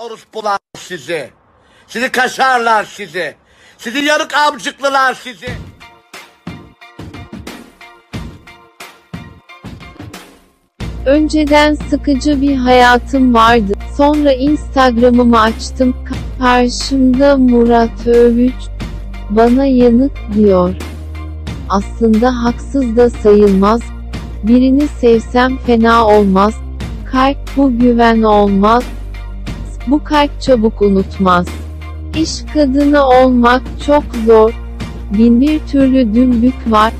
Orospular sizi. Sizi kaşarlar sizi. Sizi yarık amcıklılar sizi. Önceden sıkıcı bir hayatım vardı. Sonra Instagram'ımı açtım. Ka- Karşımda Murat Övüç. Bana yanık diyor. Aslında haksız da sayılmaz. Birini sevsem fena olmaz. Kalp bu güven olmaz. Bu kalp çabuk unutmaz. İş kadını olmak çok zor. Bin bir türlü dümbük var.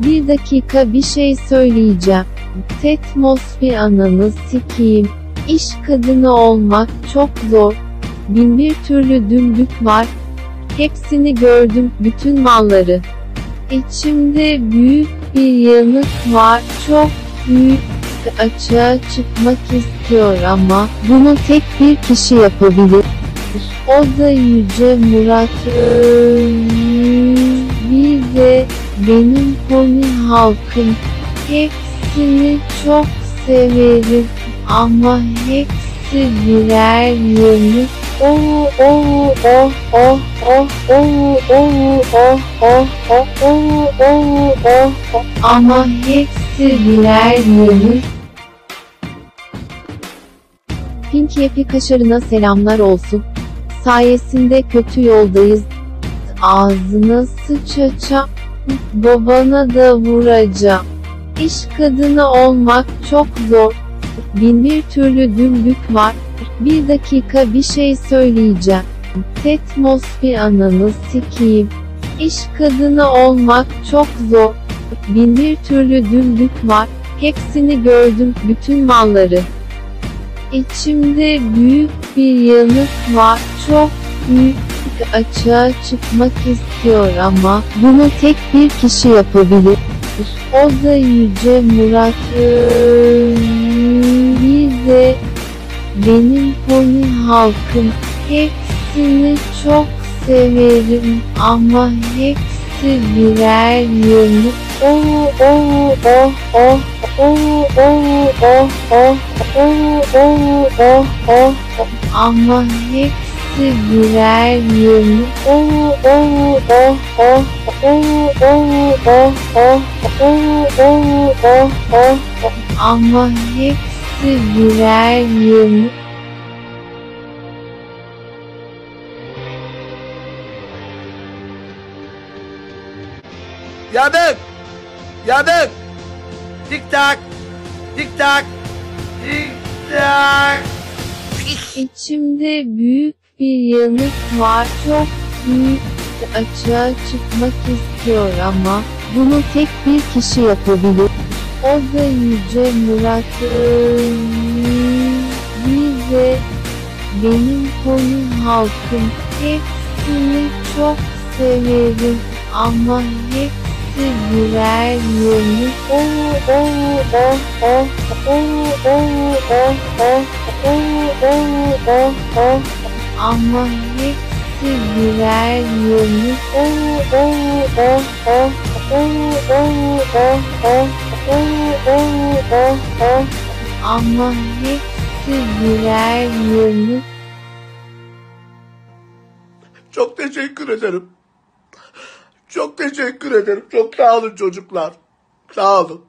Bir dakika bir şey söyleyeceğim. Tetmos bir ananı sikiyim. İş kadını olmak çok zor. Bin bir türlü dümbük var. Hepsini gördüm, bütün malları. İçimde büyük bir yanık var, çok büyük. Açığa çıkmak istiyor ama bunu tek bir kişi yapabilir. O da Yüce Murat. Bir de benim pony halkım. Hepsini çok severim ama hepsi birer. Oh oh oh oh oh oh oh oh oh oh oh oh oh oh ama hepsi birer yanık. Pink Yepi kaşarına selamlar olsun. Sayesinde kötü yoldayız. Ağzına sıçacağım. Babana da vuracağım. İş kadını olmak çok zor. Bin bir türlü dümbük var. Bir dakika bir şey söyleyeceğim. Tetmos bir ananı sikiyim. İş kadını olmak çok zor. Bin bir türlü dümbük var. Hepsini gördüm, bütün malları. İçimde büyük bir yanık var, çok büyük. Açığa çıkmak istiyor ama bunu tek bir kişi yapabilir. O da Yüce Murat de benim pony halkım. Hepsini çok severim ama hepsi birer yanık. Ama hepsi birer yumruk. Ama hepsi birer yumruk. Yardım! Yanık. Tik tak. Tik tak. Tik tak. İçimde büyük bir yanık var, çok büyük. Açığa çıkmak istiyor ama bunu tek bir kişi yapabilir. O da Yüce Murat de benim pony halkım. Hepsini çok severim ama hepsi yanık. Oh oh oh oh oh oh oh oh oh oh oh oh ama hepsi. Oh oh oh oh oh oh oh oh oh oh oh oh ama hepsi birer yanık. Çok teşekkür ederim. Çok teşekkür ederim. Çok sağ olun çocuklar. Sağ olun.